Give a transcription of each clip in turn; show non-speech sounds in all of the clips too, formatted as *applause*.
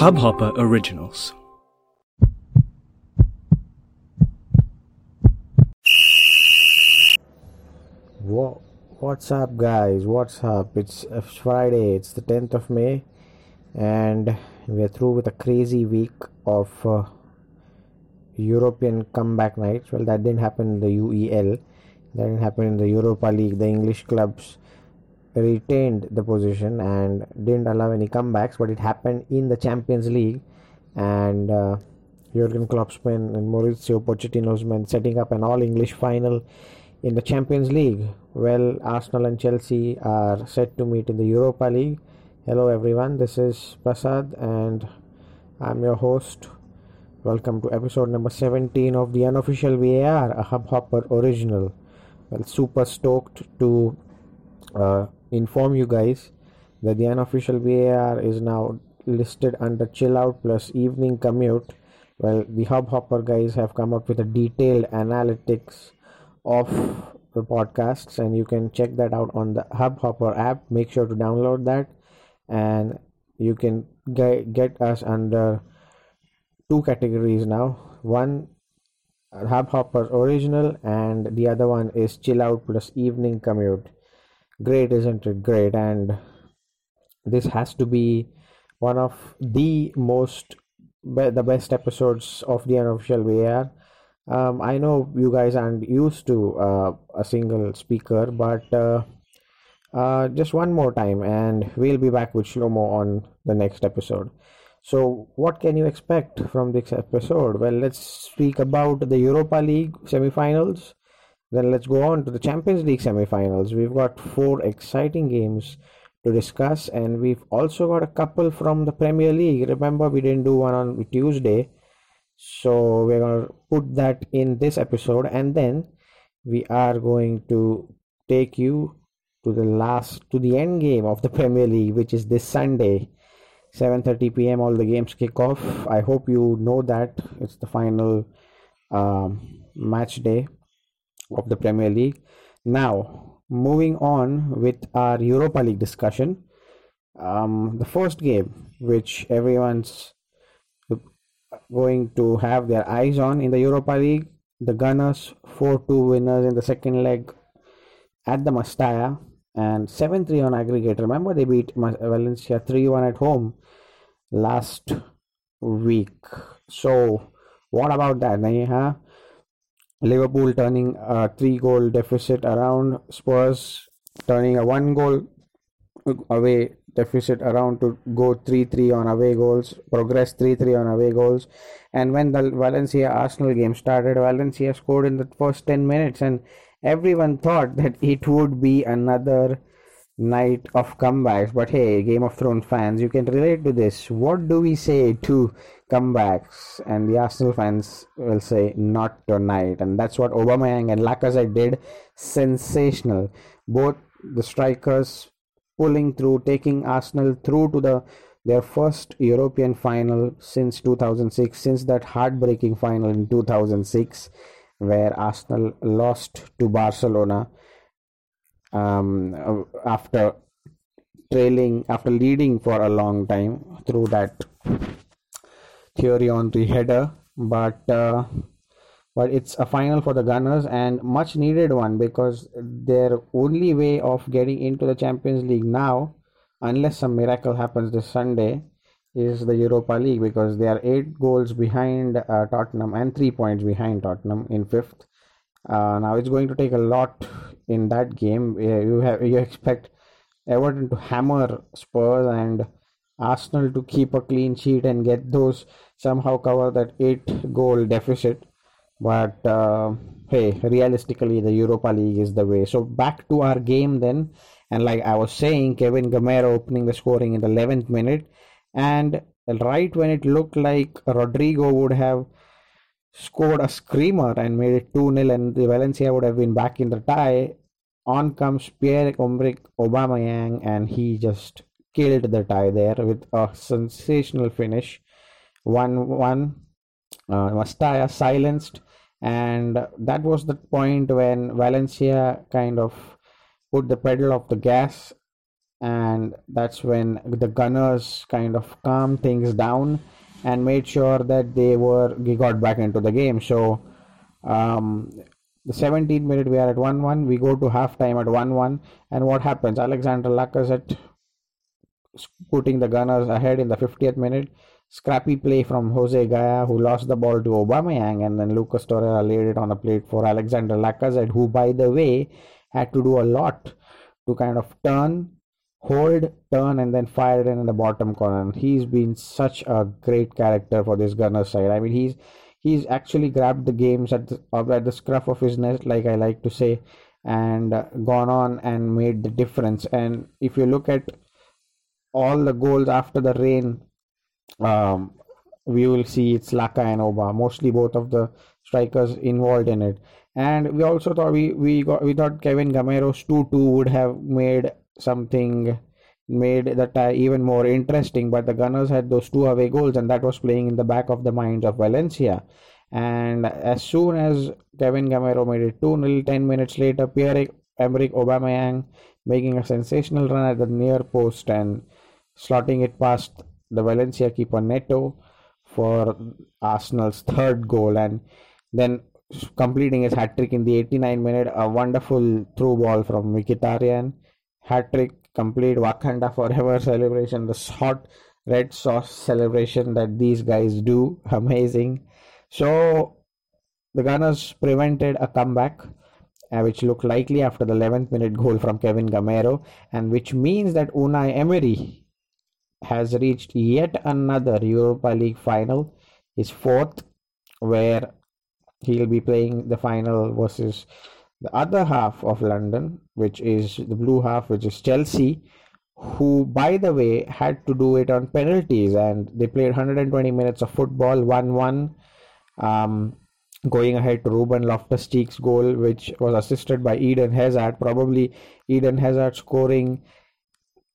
Hubhopper Originals. What's up, guys? What's up? It's Friday, it's the 10th of May, and we're through with a crazy week of uh, European comeback nights. Well, that didn't happen in the UEL, that didn't happen in the Europa League, the English clubs retained the position and didn't allow any comebacks, but it happened in the Champions League, and uh, Jurgen Klopp's men and Mauricio Pochettino's men setting up an all English final in the Champions League. Well, Arsenal and Chelsea are set to meet in the Europa League. Hello, everyone. This is Prasad, and I'm your host. Welcome to episode number 17 of the unofficial VAR, a Hubhopper original. Well, super stoked to uh, inform you guys that the unofficial VAR is now listed under chill out plus evening commute. Well, the Hub Hopper guys have come up with a detailed analytics of the podcasts, and you can check that out on the Hub Hopper app. Make sure to download that, and you can get, us under two categories now. One Hub Hopper original, and the other one is chill out plus evening commute. Great, isn't it? Great, and this has to be one of the most be- the best episodes of the unofficial VAR. Um, I know you guys aren't used to uh, a single speaker, but uh, uh, just one more time, and we'll be back with Shlomo on the next episode. So, what can you expect from this episode? Well, let's speak about the Europa League semifinals. Then let's go on to the Champions League semifinals. We've got four exciting games to discuss, and we've also got a couple from the Premier League. Remember, we didn't do one on Tuesday, so we're gonna put that in this episode, and then we are going to take you to the last to the end game of the *laughs* Premier League, which is this Sunday. 7:30 p.m. all the games kick off. I hope you know that it's the final um, match day of the Premier League. Now, moving on with our Europa League discussion. Um, the first game, which everyone's going to have their eyes on in the Europa League, the Gunners 4 2 winners in the second leg at the Mestalla and 7 3 on aggregate. Remember, they beat Valencia 3 1 at home last week. So, what about that, huh? Liverpool turning a three goal deficit around, Spurs turning a one goal away deficit around to go 3 3 on away goals, progress 3 3 on away goals. And when the Valencia Arsenal game started, Valencia scored in the first 10 minutes, and everyone thought *laughs* that it would be another night of comebacks. But hey, Game of Thrones fans, you can relate to this. What do we say to comebacks? And the Arsenal fans will say, not tonight. And that's what Aubameyang and Lacazette did. Sensational. Both the strikers pulling through, taking Arsenal through to the their first European final since 2006, since that heartbreaking final in 2006, where Arsenal lost to Barcelona um, after trailing, after leading for a long time through that theory on the header, but. Uh, but it's a final for the Gunners and much needed one because their only way of getting into the Champions League now, unless some miracle happens this Sunday, is the Europa League because they are eight goals behind uh, Tottenham and three points behind Tottenham in fifth. Uh, now it's going to take a lot in that game. You have you expect Everton to hammer Spurs and Arsenal to keep a clean sheet and get those somehow cover that eight goal deficit. But uh, hey realistically the europa league is the way. So back to our game then. And like i was saying kevin gameiro opening the scoring in the 11th minute. And right when it looked like rodrigo would have scored a screamer and made it 2-0 and the valencia would have been back in the tie. On comes pierre-emerick aubameyang and he just killed the tie there with a sensational finish. 1-1 uh, Mestalla silenced, and that was the point when Valencia kind of put the pedal of the gas and that's when the Gunners kind of calmed things down and made sure that they were got back into the game. So um, the 17th minute we are at 1-1 we go to half time at 1-1 and what happens alexander lacazette putting the gunners ahead in the 50th minute scrappy play from jose gaya who lost the ball to Aubameyang and then lucas torreira laid it on the plate for alexander lacazette who by the way had to do a lot to kind of turn hold turn and then fire it in in the bottom corner he's been such a great character for this gunner side i mean he's he's actually grabbed the games at the, at the scruff of his neck, like I like to say, and uh, gone on and made the difference. And if you look at all the goals after the rain, um, we will see it's Laka and Oba, mostly both of the strikers involved in it. And we also thought we we got we thought Kevin Gameiro's two two would have made something made the tie uh, even more interesting. But the Gunners had those two away goals, and that was playing in the back of the minds of Valencia. And as soon as Kevin Gameiro made it 2 0, 10 minutes later, Pierre Emerick Aubameyang making a sensational run at the near post and slotting it past the Valencia keeper Neto for Arsenal's third goal. And then completing his hat trick in the 89 minute, a wonderful through ball from Mkhitaryan. Hat trick complete Wakanda Forever *laughs* celebration, the hot red sauce celebration that these guys do. *laughs* Amazing. So the Gunners prevented a comeback, uh, which looked likely after the 11th minute goal from Kevin Gameiro, and which means that Unai Emery has reached yet another Europa League final, his fourth, where he'll be playing the final versus the other half of London, which is the blue half, which is Chelsea, who, by the way, had to do it on penalties and they played 120 minutes of football, 1 1, um, going ahead to Ruben Loftus Cheek's goal, which was assisted by Eden Hazard. Probably Eden Hazard scoring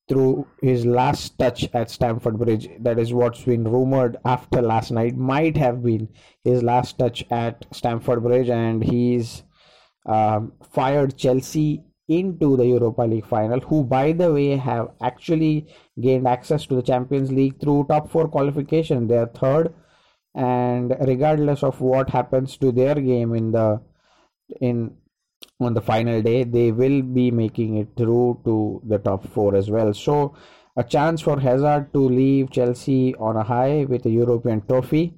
through his last touch at Stamford Bridge. That is what's been rumored after last night. Might have been his last touch at Stamford Bridge, and he's um, fired Chelsea into the Europa League final, who, by the way, have actually gained access to the Champions League through top four qualification. They are third, and regardless of what happens to their game in the in on the final day, they will be making it through to the top four as well. So, a chance for Hazard to leave Chelsea on a high with a European trophy.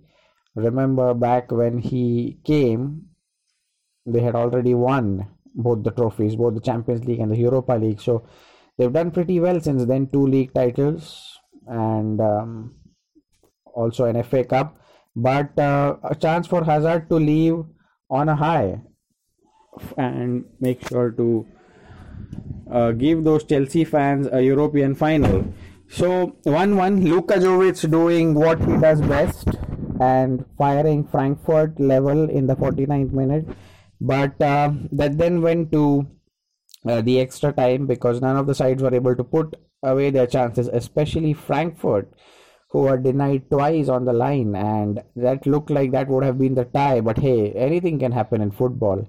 Remember back when he came they had already won both the trophies, both the Champions League and the Europa League. So they've done pretty well since then. Two league titles and um, also an FA Cup. But uh, a chance for Hazard to leave on a high and make sure to uh, give those Chelsea fans a European final. So 1 1, Luka Jovic doing what he does best and firing Frankfurt level in the 49th minute but uh, that then went to uh, the extra time because none of the sides were able to put away their chances, especially Frankfurt, who were denied twice on the line, and that looked like that would have been the tie. But hey, anything can happen in football,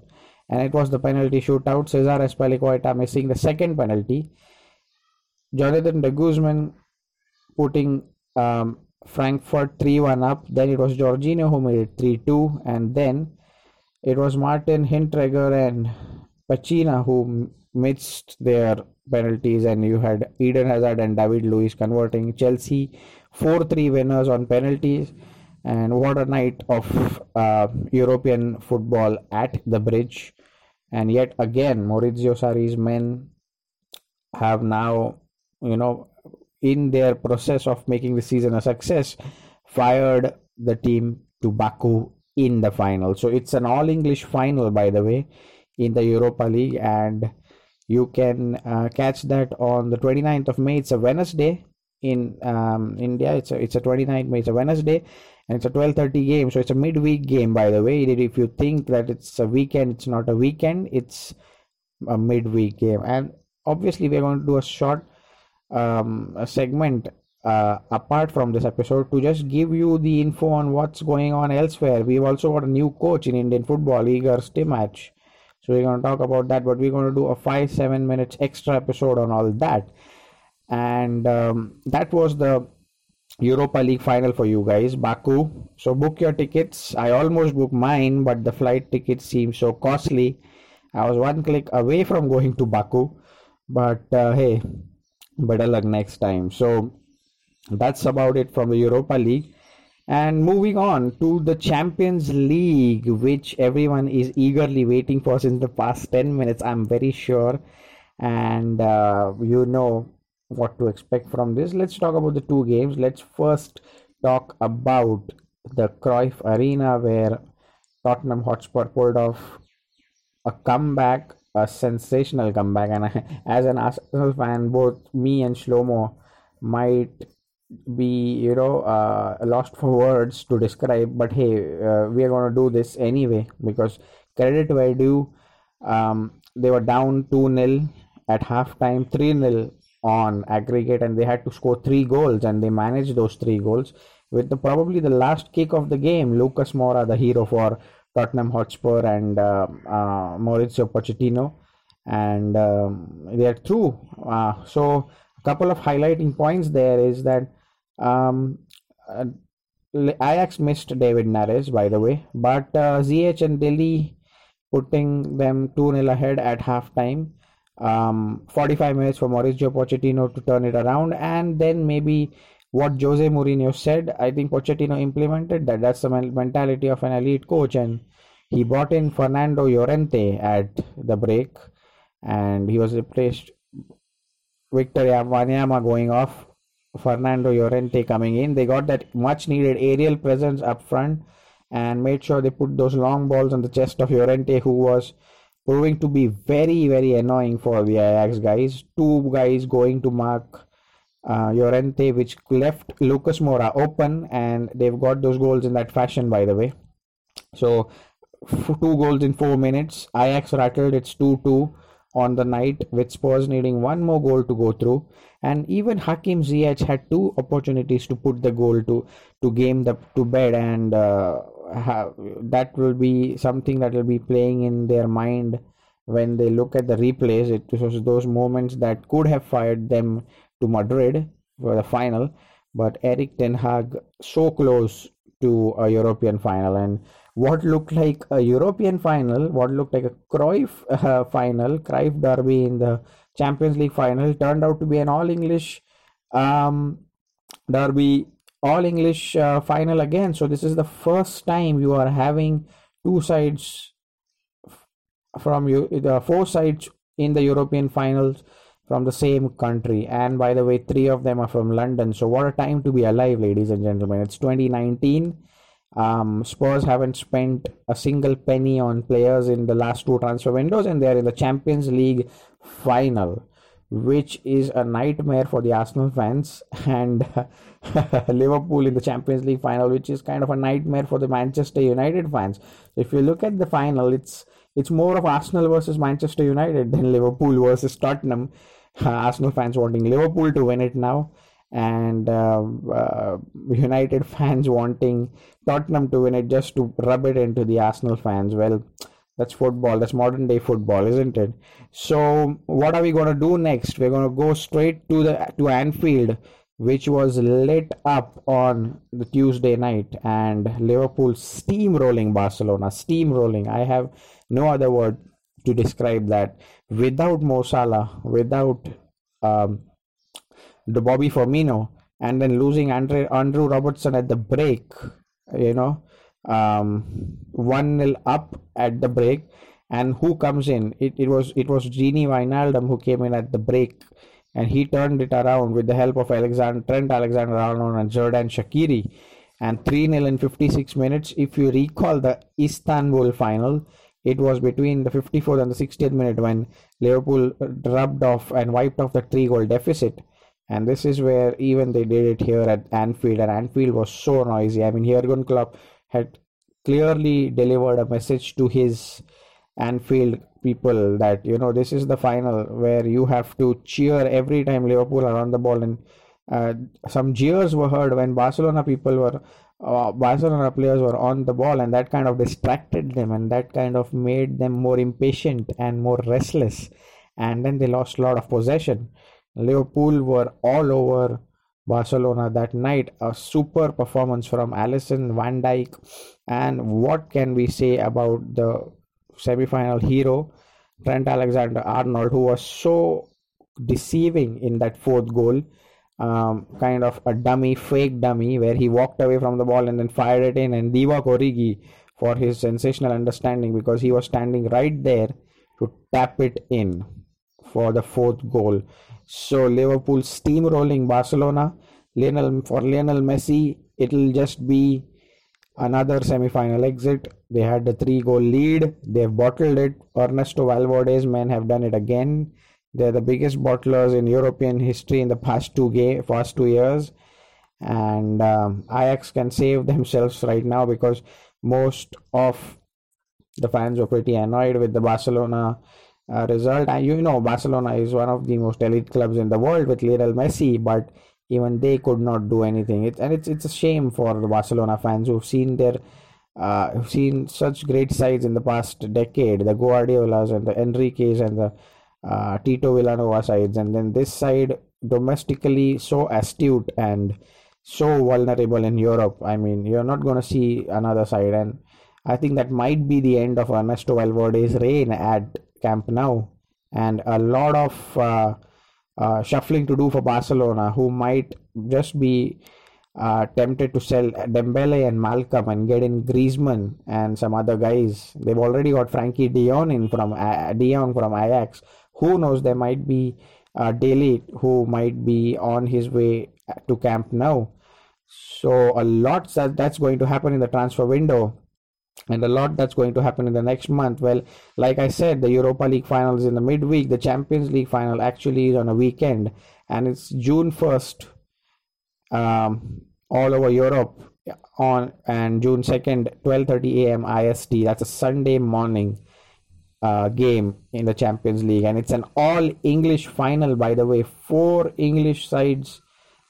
and it was the penalty shootout. Cesar Azpilicueta missing the second penalty. Jonathan de Guzman putting um, Frankfurt 3 1 up. Then it was Jorginho who made it 3 2, and then it was Martin Hinteregger and Paciência who missed their penalties, and you had Eden Hazard and David Luiz converting Chelsea 4 3 winners on penalties. And what a night of uh, European football at the bridge. And yet again, Maurizio Sarri's men have now, you know, in their process of making the season a success, fired the team to Baku in the final. So it's an all English final, by the way, in the Europa League, and you can uh, catch that on the 29th of May. It's a Wednesday in um, India. It's a it's a 29th May. It's a Wednesday, and it's a 12:30 game. So it's a midweek game, by the way. If you think that it's a weekend, it's not a weekend. It's a midweek game, and obviously we're going to do a short um, a segment uh, apart from this episode to just give you the info on what's going on elsewhere. We've also got a new coach in Indian football, Igor Stimac. So we're going to talk about that, but we're going to do a five, seven minutes extra episode on all that. and um, that was the Europa League final for you guys, Baku. So book your tickets. I almost booked mine, but the flight tickets seemed so costly. I was one click away from going to Baku, but uh, hey, better luck next time. So that's about it from the Europa League. And moving on to the Champions League, which everyone is eagerly waiting for since the past 10 minutes, I'm very sure. And uh, you know what to expect from this. Let's talk about the two games. Let's first talk about the Cruyff Arena, where Tottenham Hotspur pulled off a comeback, a sensational comeback. And *laughs* as an Arsenal fan, both me and Shlomo might be you know uh, lost for words to describe but hey uh, we are going to do this anyway because credit where due um, they were down 2-0 at halftime 3-0 on aggregate and they had to score three goals and they managed those three goals with the probably the last kick of the game. Lucas moura the hero for tottenham hotspur and uh, uh mauricio pochettino. And um, they are through. Uh, so a couple of highlighting points there is that um, uh, Ajax missed David Neres, by the way, but uh, Ziyech and Dele putting them 2 0 ahead at halftime. Um, 45 minutes for Mauricio Pochettino to turn it around, and then maybe what Jose Mourinho said, I think Pochettino implemented that. That's the mentality of an elite coach, and he brought in Fernando Llorente at the break, and he was replaced. Victor Wanyama going off Fernando Llorente coming in. They got that much needed aerial presence up front and made sure they put those long balls on the chest of Llorente, who was proving to be very, very annoying for the Ajax guys. Two guys going to mark uh, Llorente, which left Lucas Moura open, and they've got those goals in that fashion, by the way. So, two goals in four minutes. Ajax rattled, it's 2 2 on the night, with Spurs needing one more goal to go through. And even Hakim Ziyech had two opportunities to put the goal to to game the to bed, and uh, have, that will be something that will be playing in their mind when they look at the replays. It was those moments that could have fired them to Madrid for the final, but Erik Ten Hag so close to a European final and what looked like a European final, what looked like a Cruyff *laughs* uh, final, Cruyff derby in the Champions League final, turned out to be an all English um, derby, all English uh, final again. So, this is the first time you are having two sides from you, the four sides in the European finals from the same country. And by the way, three of them are from London. So, what a time to be alive, ladies and gentlemen. It's 2019 um, Spurs haven't spent a single penny on players in the last two transfer windows, and they are in the Champions League final, which is a nightmare for the Arsenal fans, *laughs* and *laughs* Liverpool in the Champions League final, which is kind of a nightmare for the Manchester United fans. If you look at the final, it's it's more of Arsenal versus Manchester United than Liverpool versus Tottenham. Arsenal fans wanting Liverpool to win it now and uh, uh, United *laughs* fans wanting Tottenham to win it just to rub it into the Arsenal fans. Well, that's football. That's modern day football, isn't it? So, what are we going to do next? We're going to go straight to the to Anfield, which was lit up on the Tuesday night, and Liverpool steamrolling Barcelona. Steamrolling. I have no other word to describe that. Without Mo Salah, without um, the Bobby Firmino, and then losing Andre, Andrew Robertson at the break, you know, um, one nil up at the break, and who comes in? It, it was it was Gini Wijnaldum who came in at the break, and he turned it around with the help of Alexander Trent Alexander-Arnold and Jordan Shaqiri, and 3 0 in 56 minutes. If you recall the Istanbul final, it was between the 54th and the 60th minute when Liverpool rubbed off and wiped off the three goal deficit and this is where even they did it here at Anfield, and Anfield was so noisy. I mean, Jurgen Klopp had clearly delivered a message to his Anfield people that you know this is the final where you have to cheer every time Liverpool are on the ball, and uh, some jeers were heard when Barcelona people were. Uh, Barcelona players were on the ball, and that kind of distracted them, and that kind of made them more impatient and more restless. And then they lost a lot of possession Liverpool were all over Barcelona that night. A super performance from Alisson, Van Dijk, and what can we say about the semi-final hero, Trent Alexander-Arnold, who was so deceiving in that fourth goal. Um, kind of a dummy, fake dummy, where he walked away from the ball and then fired it in. And Divock Origi for his sensational understanding because he was standing right there to tap it in for the fourth goal. So Liverpool steamrolling Barcelona. Lionel for Lionel Messi, it'll just be another semi-final exit. They had the three-goal lead. They've bottled it. Ernesto Valverde's men have done it again. They're the biggest bottlers in European history in the past two ga- past two years, and um, Ajax can save themselves right now because most of the fans were pretty annoyed with the Barcelona uh, result. And you know, Barcelona is one of the most elite clubs in the world with Lionel Messi, but even they could not do anything. It, and it's it's a shame for the Barcelona fans who've seen their uh, who've seen such great sides in the past decade, the Guardiolas and the Enriques and the uh, Tito Vilanova sides, and then this side domestically so astute and so vulnerable in Europe. I mean, you're not going to see another side, and I think that might be the end of Ernesto Valverde's reign at Camp Nou, and a lot of uh, uh, shuffling to do for Barcelona, who might just be uh, tempted to sell Dembele and Malcom and get in Griezmann and some other guys. They've already got Frankie Dion in from uh, De Jong from Ajax. Who knows? There might be uh, De who might be on his way to Camp Nou. So a lot that that's going to happen in the transfer window and a lot that's going to happen in the next month. Well, like I said, the Europa League final is in the midweek. The Champions League final actually is on a weekend, and it's June first, um, all over Europe on and June second, twelve thirty a.m. IST. That's a Sunday morning uh, game in the Champions League, and it's an all English final. By the way, four English sides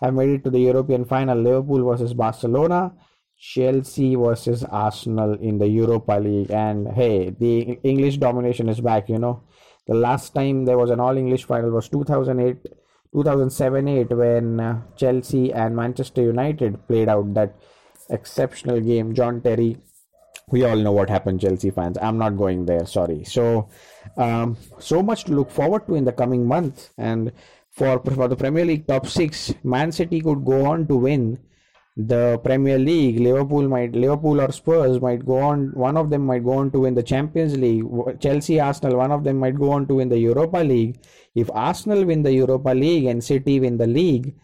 have made it to the European final. Liverpool versus Barcelona. Chelsea versus Arsenal in the Europa League. And hey, the English domination is back, you know. The last time there was an all English final was 2008 2007 8 when uh, Chelsea and Manchester United played out that exceptional game. John Terry, we all know what happened, Chelsea fans. I'm not going there, sorry. So, um, so much to look forward to in the coming month. And for, for the Premier League top six, Man City could go on to win the Premier League, Liverpool might Liverpool or Spurs might go on. One of them might go on to win the Champions League. Chelsea, Arsenal, one of them might go on to win the Europa League. If Arsenal win the Europa League and City win the league,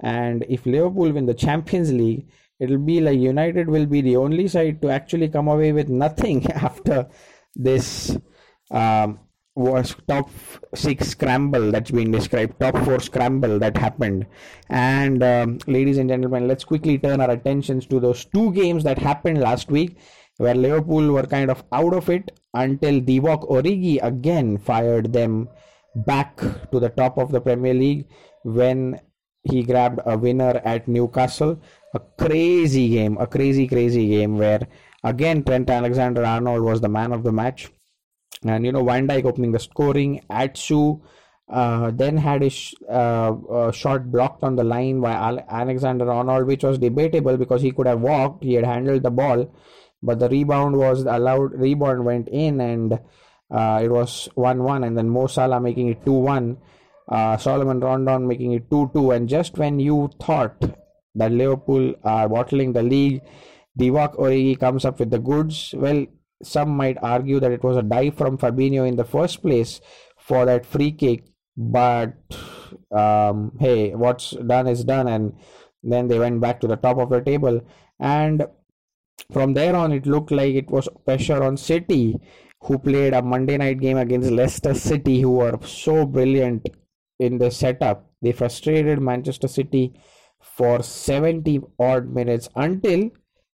and if Liverpool win the Champions League, it'll be like United will be the only side to actually come away with nothing *laughs* after this um, was top six scramble that's been described, top four scramble that happened. And um, ladies and gentlemen, let's quickly turn our attentions to those two games that happened last week, where Liverpool were kind of out of it until Divock Origi again fired them back to the top of the Premier League when he grabbed a winner at Newcastle. A crazy game, a crazy, crazy game where again Trent Alexander Arnold was the man of the match and you know Van Dijk opening the scoring. Atsu uh, then had a sh- uh, shot blocked on the line by Al- Alexander Arnold, which was debatable because he could have walked. He had handled the ball, but the rebound was allowed. Rebound went in, and uh, it was one-one. And then Mo Salah making it two-one. Uh, Salomon Rondon making it two-two. And just when you thought that Liverpool are bottling the league, Divock Origi comes up with the goods. Well, some might argue that it was a dive from Fabinho in the first place for that free kick, but um, hey, what's done is done, and then they went back to the top of the table, and from there on, it looked like it was pressure on City, who played a Monday night game against Leicester City, who were so brilliant in the setup. They frustrated Manchester City for 70 odd minutes until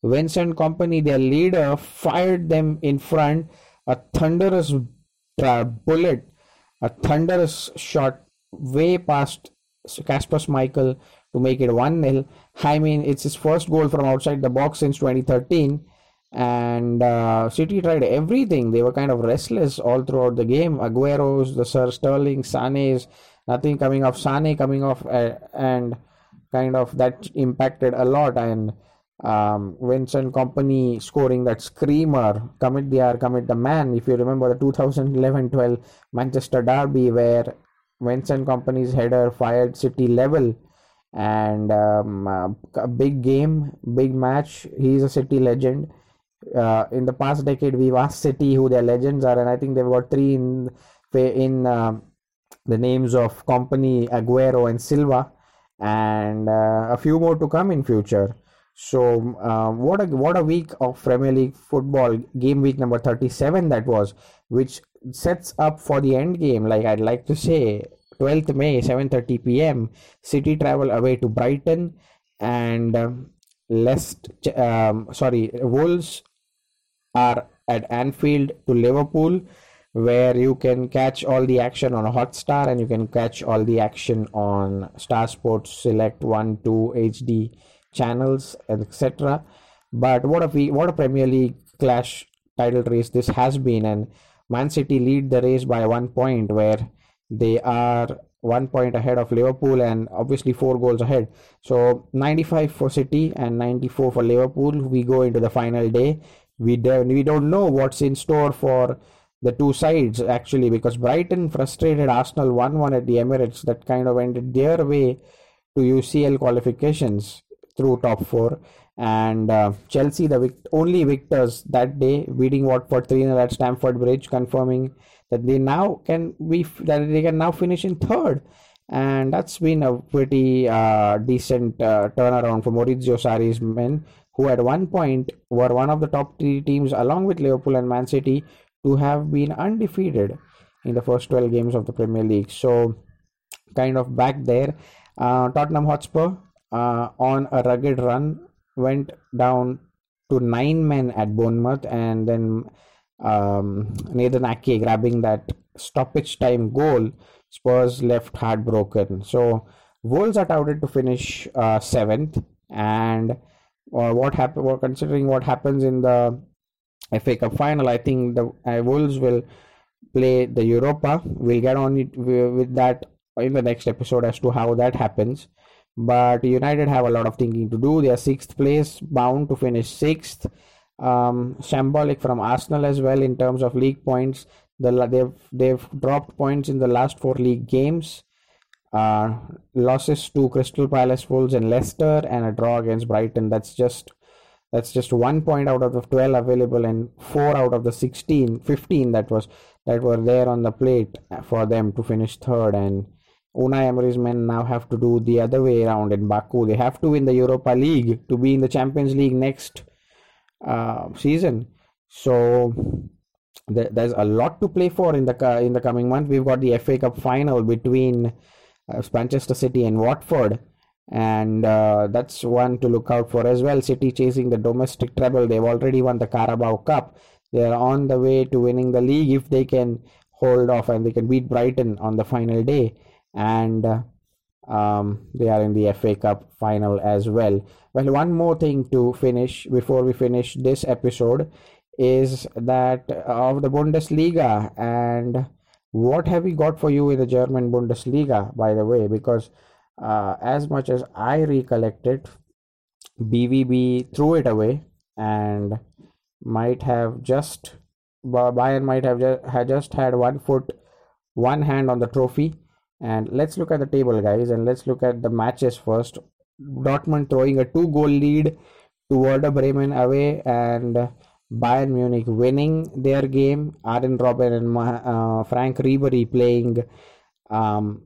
Vincent Kompany, their leader, fired them in front. A thunderous bullet, a thunderous shot way past Kasper Schmeichel to make it 1 0. I mean, it's his first goal from outside the box since 2013. And uh, City tried everything. They were kind of restless all throughout the game. Aguero's, the Sir Sterling, Sane's, nothing coming off Sane coming off uh, and kind of that impacted a lot and um, Vincent Kompany scoring that screamer, commit the hour, commit the man. If you remember the 2011-12 Manchester derby where Vincent Kompany's header fired City level and um, a big game, big match. He's a City legend. Uh, in the past decade, we've asked City who their legends are, and I think they've got three in in uh, the names of Kompany, Aguero, and Silva, and uh, a few more to come in future. So uh, what a what a week of Premier League football, game week number thirty seven that was, which sets up for the end game. Like I'd like to say, 12th May, 7:30 p.m. City travel away to Brighton, and um, Lest, um, sorry, Wolves are at Anfield to Liverpool, where you can catch all the action on Hotstar and you can catch all the action on Star Sports Select One, Two HD channels, etc. But what a what a Premier League clash title race this has been, and Man City lead the race by one point, where they are one point ahead of Liverpool and obviously four goals ahead. So 95 for City and 94 for Liverpool. We go into the final day. We we don't know what's in store for the two sides actually because Brighton frustrated Arsenal 1-1 at the Emirates. That kind of ended their way to UCL qualifications through top four. And uh, Chelsea, the vic- only victors that day, beating Watford 3 0 at Stamford Bridge, confirming that they now can be that they can now finish in third and that's been a pretty uh, decent uh, turnaround for Maurizio Sarri's men who at one point were one of the top three teams along with Liverpool and Man City to have been undefeated in the first 12 games of the Premier League so kind of back there uh, Tottenham Hotspur uh, on a rugged run went down to nine men at Bournemouth and then um, Nathan Ake grabbing that stoppage time goal, Spurs left heartbroken. So Wolves are touted to finish uh, seventh, and uh, what happen? Considering what happens in the FA Cup final, I think the uh, Wolves will play the Europa. We'll get on it with that in the next episode as to how that happens. But United have a lot of thinking to do. They are sixth place, bound to finish sixth um, symbolic from Arsenal as well in terms of league points. The, they've they've dropped points in the last four league games. Uh, losses to Crystal Palace, Wolves, and Leicester, and a draw against Brighton. That's just that's just one point out of the 12 available and four out of the 16 15 that was that were there on the plate for them to finish third and Unai Emery's men now have to do the other way around in Baku. They have to win the Europa League to be in the Champions League next uh, season. So th- there's a lot to play for in the in the coming month. We've got the FA Cup final between uh, Manchester City and Watford, and uh, that's one to look out for as well. City chasing the domestic treble. They've already won the Carabao Cup. They're on the way to winning the league if they can hold off and they can beat Brighton on the final day. And uh, um, they are in the FA Cup final as well. Well, one more thing to finish before we finish this episode is that of the Bundesliga and what have we got for you in the German Bundesliga, by the way, because uh, as much as I recollect it BVB threw it away and might have just Bayern might have just, had just had one foot, one hand on the trophy and let's look at the table, guys, and let's look at the matches first. Dortmund throwing a two goal lead to Werder Bremen away, and Bayern Munich winning their game. Arjen Robben and uh, Franck Ribery playing um,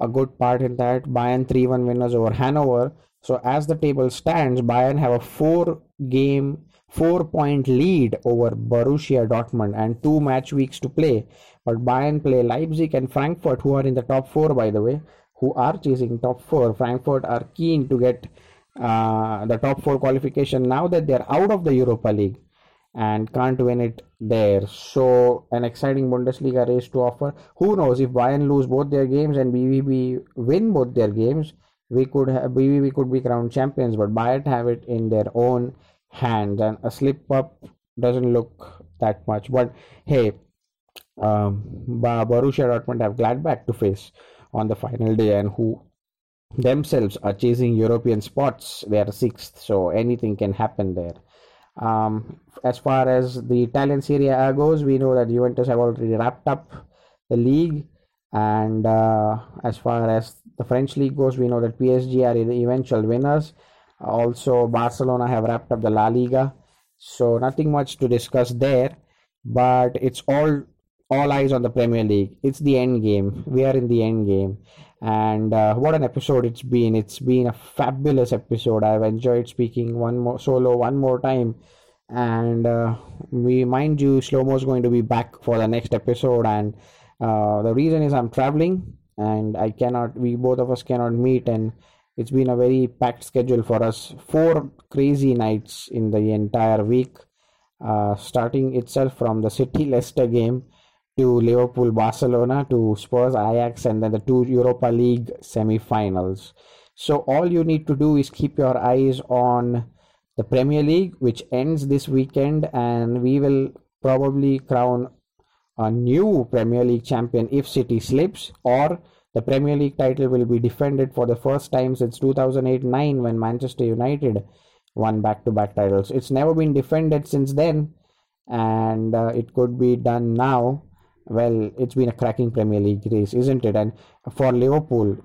a good part in that. Bayern 3 1 winners over Hanover. So, as the table stands, Bayern have a four game, four point lead over Borussia Dortmund and two match weeks to play. But Bayern play Leipzig and Frankfurt, who are in the top four, by the way, who are chasing top four. Frankfurt are keen to get uh, the top four qualification now that they're out of the Europa League and can't win it there. So, an exciting Bundesliga race to offer. Who knows if Bayern lose both their games and BVB win both their games, we could have BVB could be crowned champions, but Bayern have it in their own hands, and a slip up doesn't look that much. But hey, um, Borussia Dortmund have Gladbach to face. on the final day and who themselves are chasing European spots. They are sixth, so anything can happen there. Um, as far as the Italian Serie A goes, we know that Juventus have already wrapped up the league, and uh, as far as the French league goes, we know that PSG are the eventual winners. Also, Barcelona have wrapped up the La Liga, so nothing much to discuss there. But it's all all eyes on the Premier League. It's the end game. We are in the end game, and uh, what an episode it's been. It's been a fabulous episode. I've enjoyed speaking one more solo one more time, and uh, we mind you, Slow is going to be back for the next episode, and uh, the reason is I'm traveling and I cannot. We both of us cannot meet, and it's been a very packed schedule for us. Four crazy nights in the entire week, uh, starting itself from the City Leicester game to Liverpool Barcelona to Spurs Ajax, and then the two Europa League semi finals. So, all you need to do is keep your eyes on the Premier League, which ends this weekend, and we will probably crown a new Premier League champion if City slips, or the Premier League title will be defended for the first time since 2008 9 when Manchester United won back to back titles. It's never been defended since then, and uh, it could be done now. Well, it's been a cracking Premier League race, isn't it? And for Liverpool,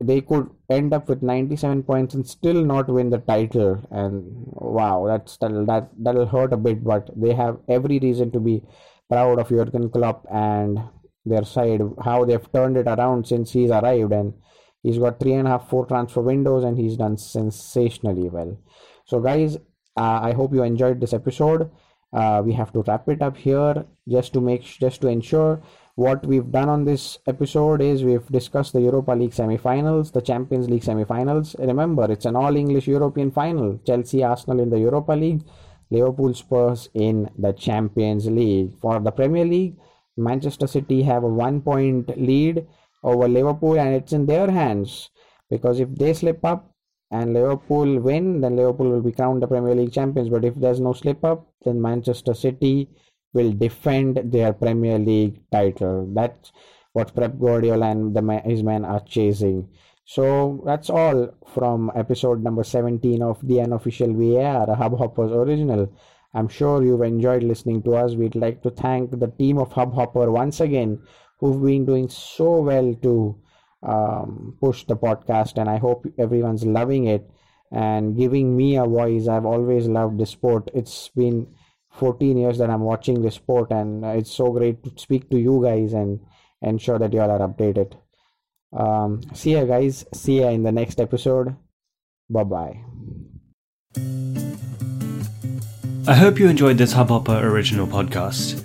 they could end up with 97 points and still not win the title and wow that's that that that'll hurt a bit but they have every reason to be proud of Jurgen Klopp and their side, how they've turned it around since he's arrived. And he's got three and a half, four transfer windows, and he's done sensationally well. So, guys, uh, I hope you enjoyed this episode. Uh, we have to wrap it up here just to make just to ensure what we've done on this episode is we've discussed the Europa League semi-finals, the Champions League semi-finals. Remember, it's an all-English European final. Chelsea, Arsenal in the Europa League, Liverpool Spurs in the Champions League. For the Premier League, Manchester City have a one point lead over Liverpool and it's in their hands because if they slip up and Liverpool win, then Liverpool will be crowned the Premier League champions. But if there's no slip up, then Manchester City will defend their Premier League title. That's what Pep Guardiola and the, his men are chasing. So that's all from episode number 17 of the unofficial VAR, a Hubhoppers original. I'm sure you've enjoyed listening to us. We'd like to thank the team of Hubhopper once again, who've been doing so well to um, push the podcast, and I hope everyone's loving it and giving me a voice. I've always loved this sport. It's been 14 years that I'm watching this sport, and it's so great to speak to you guys and ensure that you all are updated. Um, see ya, guys. See ya in the next episode. Bye bye. I hope you enjoyed this Hubhopper original podcast.